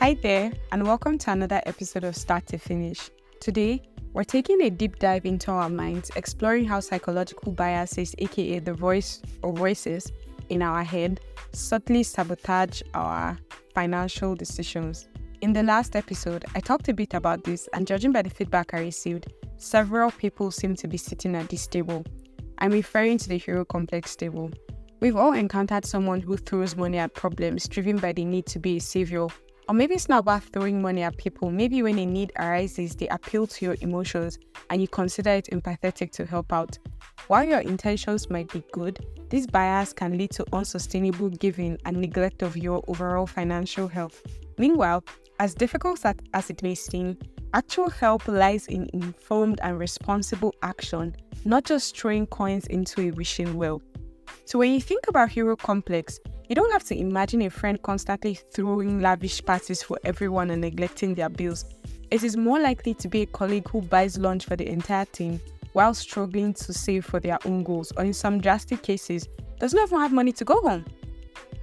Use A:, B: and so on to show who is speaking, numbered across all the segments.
A: Hi there, and welcome to another episode of Start to Finish. Today, we're taking a deep dive into our minds, exploring how psychological biases, aka the voice or voices in our head, subtly sabotage our financial decisions. In the last episode, I talked a bit about this, and judging by the feedback I received, several people seem to be sitting at this table. I'm referring to the hero complex table. We've all encountered someone who throws money at problems driven by the need to be a savior. Or maybe it's not about throwing money at people. Maybe when a need arises, they appeal to your emotions and you consider it empathetic to help out. While your intentions might be good, this bias can lead to unsustainable giving and neglect of your overall financial health. Meanwhile, as difficult as it may seem, actual help lies in informed and responsible action, not just throwing coins into a wishing well. So when you think about hero complex, you don't have to imagine a friend constantly throwing lavish parties for everyone and neglecting their bills. It is more likely to be a colleague who buys lunch for the entire team while struggling to save for their own goals, or in some drastic cases, does not even have money to go home.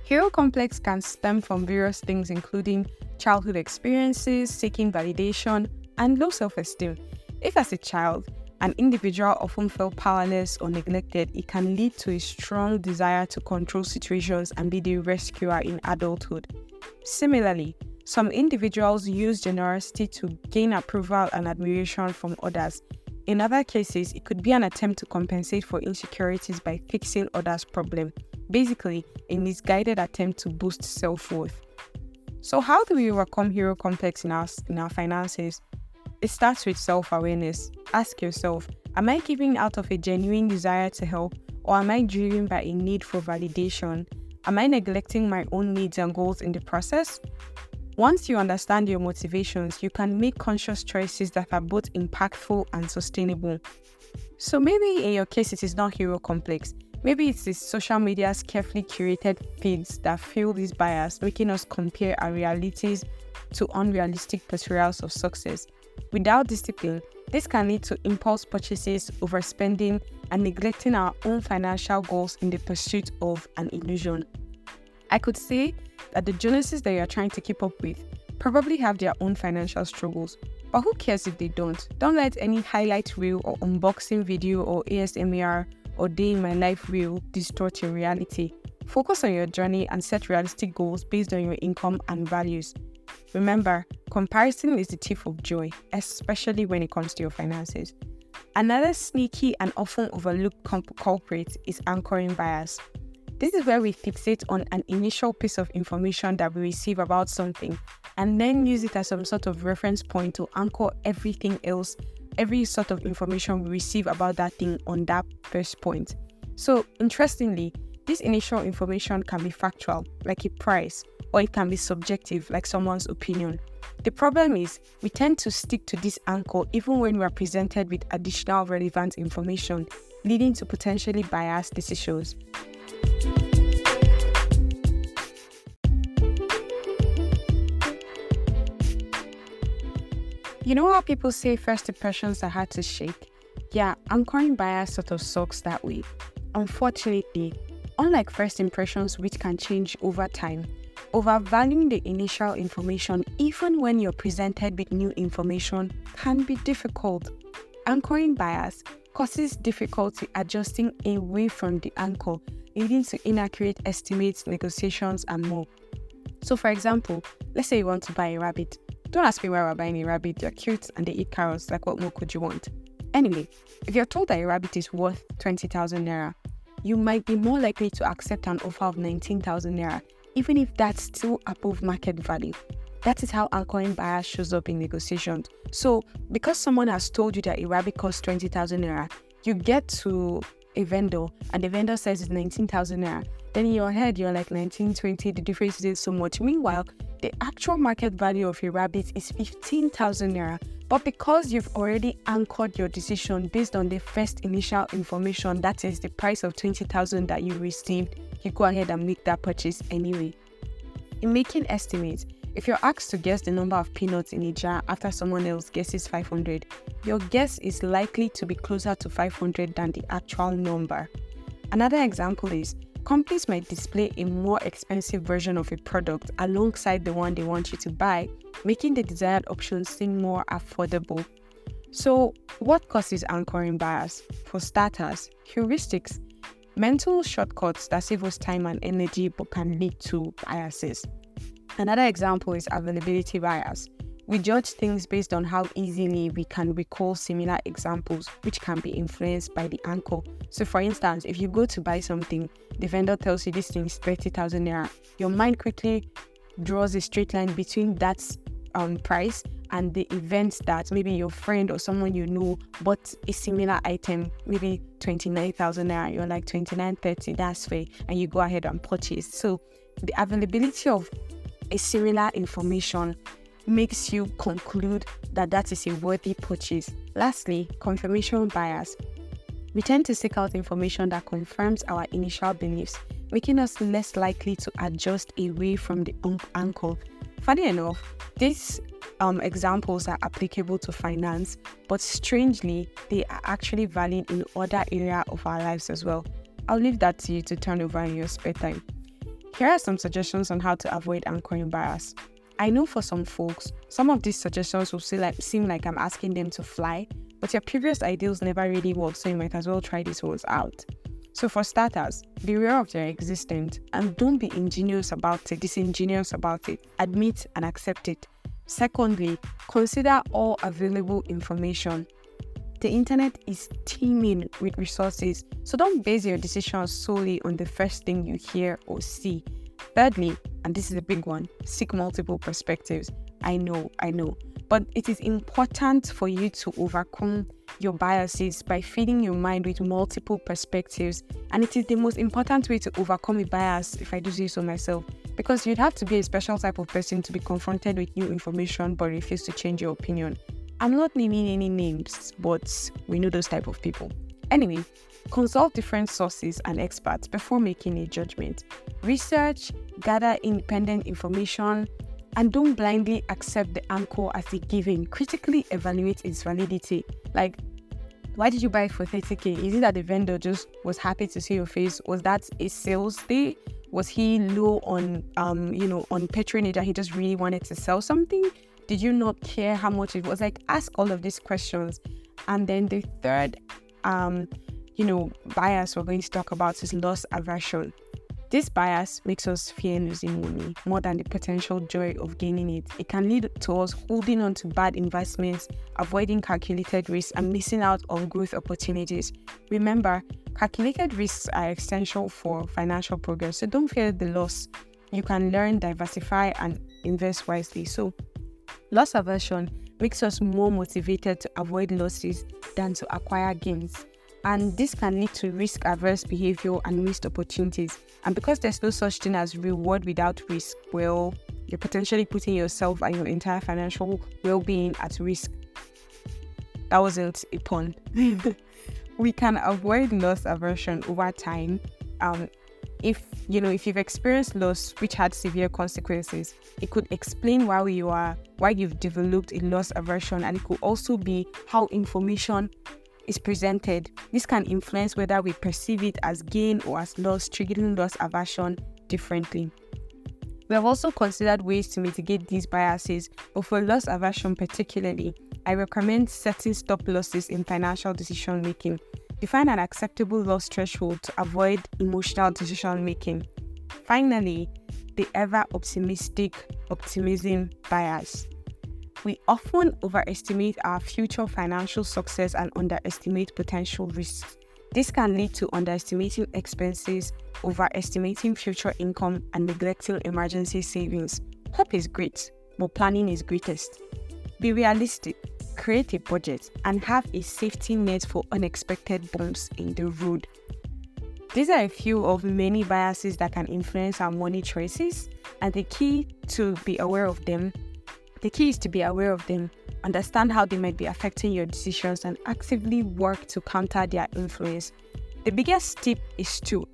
A: Hero complex can stem from various things, including childhood experiences, seeking validation, and low self esteem. If, as a child, an individual often felt powerless or neglected, it can lead to a strong desire to control situations and be the rescuer in adulthood. Similarly, some individuals use generosity to gain approval and admiration from others. In other cases, it could be an attempt to compensate for insecurities by fixing others' problems, basically, a misguided attempt to boost self worth. So, how do we overcome hero complex in our, in our finances? It starts with self awareness. Ask yourself Am I giving out of a genuine desire to help, or am I driven by a need for validation? Am I neglecting my own needs and goals in the process? Once you understand your motivations, you can make conscious choices that are both impactful and sustainable. So maybe in your case, it is not hero complex. Maybe it's the social media's carefully curated feeds that fuel this bias, making us compare our realities to unrealistic portrayals of success. Without discipline, this can lead to impulse purchases, overspending, and neglecting our own financial goals in the pursuit of an illusion. I could say that the Joneses that you are trying to keep up with probably have their own financial struggles, but who cares if they don't? Don't let any highlight reel or unboxing video or ASMR or day in my life reel distort your reality. Focus on your journey and set realistic goals based on your income and values. Remember, comparison is the thief of joy, especially when it comes to your finances. Another sneaky and often overlooked culprit is anchoring bias. This is where we fixate on an initial piece of information that we receive about something and then use it as some sort of reference point to anchor everything else, every sort of information we receive about that thing on that first point. So, interestingly, this initial information can be factual, like a price, or it can be subjective, like someone's opinion. The problem is, we tend to stick to this anchor even when we are presented with additional relevant information, leading to potentially biased decisions. You know how people say first impressions are hard to shake? Yeah, anchoring bias sort of sucks that way. Unfortunately, unlike first impressions, which can change over time, overvaluing the initial information, even when you're presented with new information, can be difficult. Anchoring bias causes difficulty adjusting away from the anchor, leading to inaccurate estimates, negotiations, and more. So, for example, let's say you want to buy a rabbit. Don't ask me why we're buying a rabbit, they're cute and they eat carrots, like what more could you want? Anyway, if you're told that a rabbit is worth 20,000 naira, you might be more likely to accept an offer of 19,000 naira even if that's still above market value. That is how anchoring bias shows up in negotiations. So, because someone has told you that a rabbit costs 20,000 naira, you get to a vendor and the vendor says it's 19,000 naira. Then in your head, you're like 1920, the difference is so much. Meanwhile, the actual market value of a rabbit is 15,000 naira. But because you've already anchored your decision based on the first initial information, that is the price of 20,000 that you received, you go ahead and make that purchase anyway. In making estimates, if you're asked to guess the number of peanuts in a jar after someone else guesses 500, your guess is likely to be closer to 500 than the actual number. Another example is companies might display a more expensive version of a product alongside the one they want you to buy, making the desired option seem more affordable. So, what causes anchoring bias? For starters, heuristics, mental shortcuts that save us time and energy but can lead to biases. Another example is availability bias. We judge things based on how easily we can recall similar examples, which can be influenced by the anchor. So, for instance, if you go to buy something, the vendor tells you this thing is 30,000 naira, your mind quickly draws a straight line between that um, price and the event that maybe your friend or someone you know bought a similar item, maybe 29,000 naira, you're like 2930, that's fair, and you go ahead and purchase. So, the availability of a similar information makes you conclude that that is a worthy purchase. Lastly, confirmation bias. We tend to seek out information that confirms our initial beliefs, making us less likely to adjust away from the anchor. Funny enough, these um, examples are applicable to finance, but strangely, they are actually valid in other areas of our lives as well. I'll leave that to you to turn over in your spare time. Here are some suggestions on how to avoid anchoring bias. I know for some folks, some of these suggestions will seem like, seem like I'm asking them to fly, but your previous ideals never really worked, so you might as well try these ones out. So, for starters, be aware of their existence and don't be ingenious about it, disingenuous about it. Admit and accept it. Secondly, consider all available information. The internet is teeming with resources, so don't base your decisions solely on the first thing you hear or see. Thirdly, and this is a big one, seek multiple perspectives. I know, I know. But it is important for you to overcome your biases by feeding your mind with multiple perspectives. And it is the most important way to overcome a bias, if I do say so myself, because you'd have to be a special type of person to be confronted with new information but refuse to change your opinion. I'm not naming any names, but we know those type of people. Anyway, consult different sources and experts before making a judgment. Research, gather independent information, and don't blindly accept the anchor as a given. Critically evaluate its validity. Like, why did you buy it for 30k? Is it that the vendor just was happy to see your face? Was that a sales day? Was he low on um, you know, on patronage and he just really wanted to sell something? Did you not care how much it was? Like ask all of these questions. And then the third um, you know, bias we're going to talk about is loss aversion. This bias makes us fear losing money more than the potential joy of gaining it. It can lead to us holding on to bad investments, avoiding calculated risks, and missing out on growth opportunities. Remember, calculated risks are essential for financial progress, so don't fear the loss. You can learn, diversify, and invest wisely. So, loss aversion makes us more motivated to avoid losses than to acquire gains and this can lead to risk averse behavior and missed opportunities. And because there's no such thing as reward without risk, well, you're potentially putting yourself and your entire financial well being at risk. That wasn't a pun. we can avoid loss aversion over time. Um, if you know if you've experienced loss which had severe consequences it could explain why you are why you've developed a loss aversion and it could also be how information is presented. This can influence whether we perceive it as gain or as loss, triggering loss aversion differently. We have also considered ways to mitigate these biases, but for loss aversion particularly, I recommend setting stop losses in financial decision making. Define an acceptable loss threshold to avoid emotional decision making. Finally, the ever optimistic optimism bias. We often overestimate our future financial success and underestimate potential risks. This can lead to underestimating expenses, overestimating future income, and neglecting emergency savings. Hope is great, but planning is greatest. Be realistic, create a budget, and have a safety net for unexpected bumps in the road. These are a few of many biases that can influence our money choices, and the key to be aware of them the key is to be aware of them, understand how they might be affecting your decisions, and actively work to counter their influence. The biggest tip is to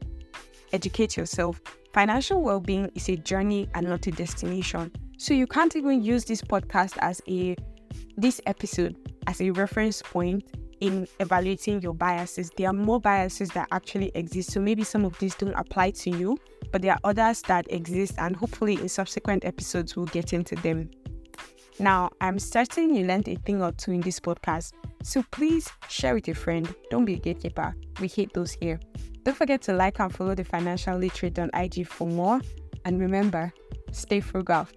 A: educate yourself. Financial well being is a journey and not a destination. So you can't even use this podcast as a this episode as a reference point in evaluating your biases. There are more biases that actually exist. So maybe some of these don't apply to you, but there are others that exist, and hopefully in subsequent episodes we'll get into them. Now, I'm certain you learned a thing or two in this podcast, so please share with a friend. Don't be a gatekeeper. We hate those here. Don't forget to like and follow the Financial Literate on IG for more. And remember, stay frugal.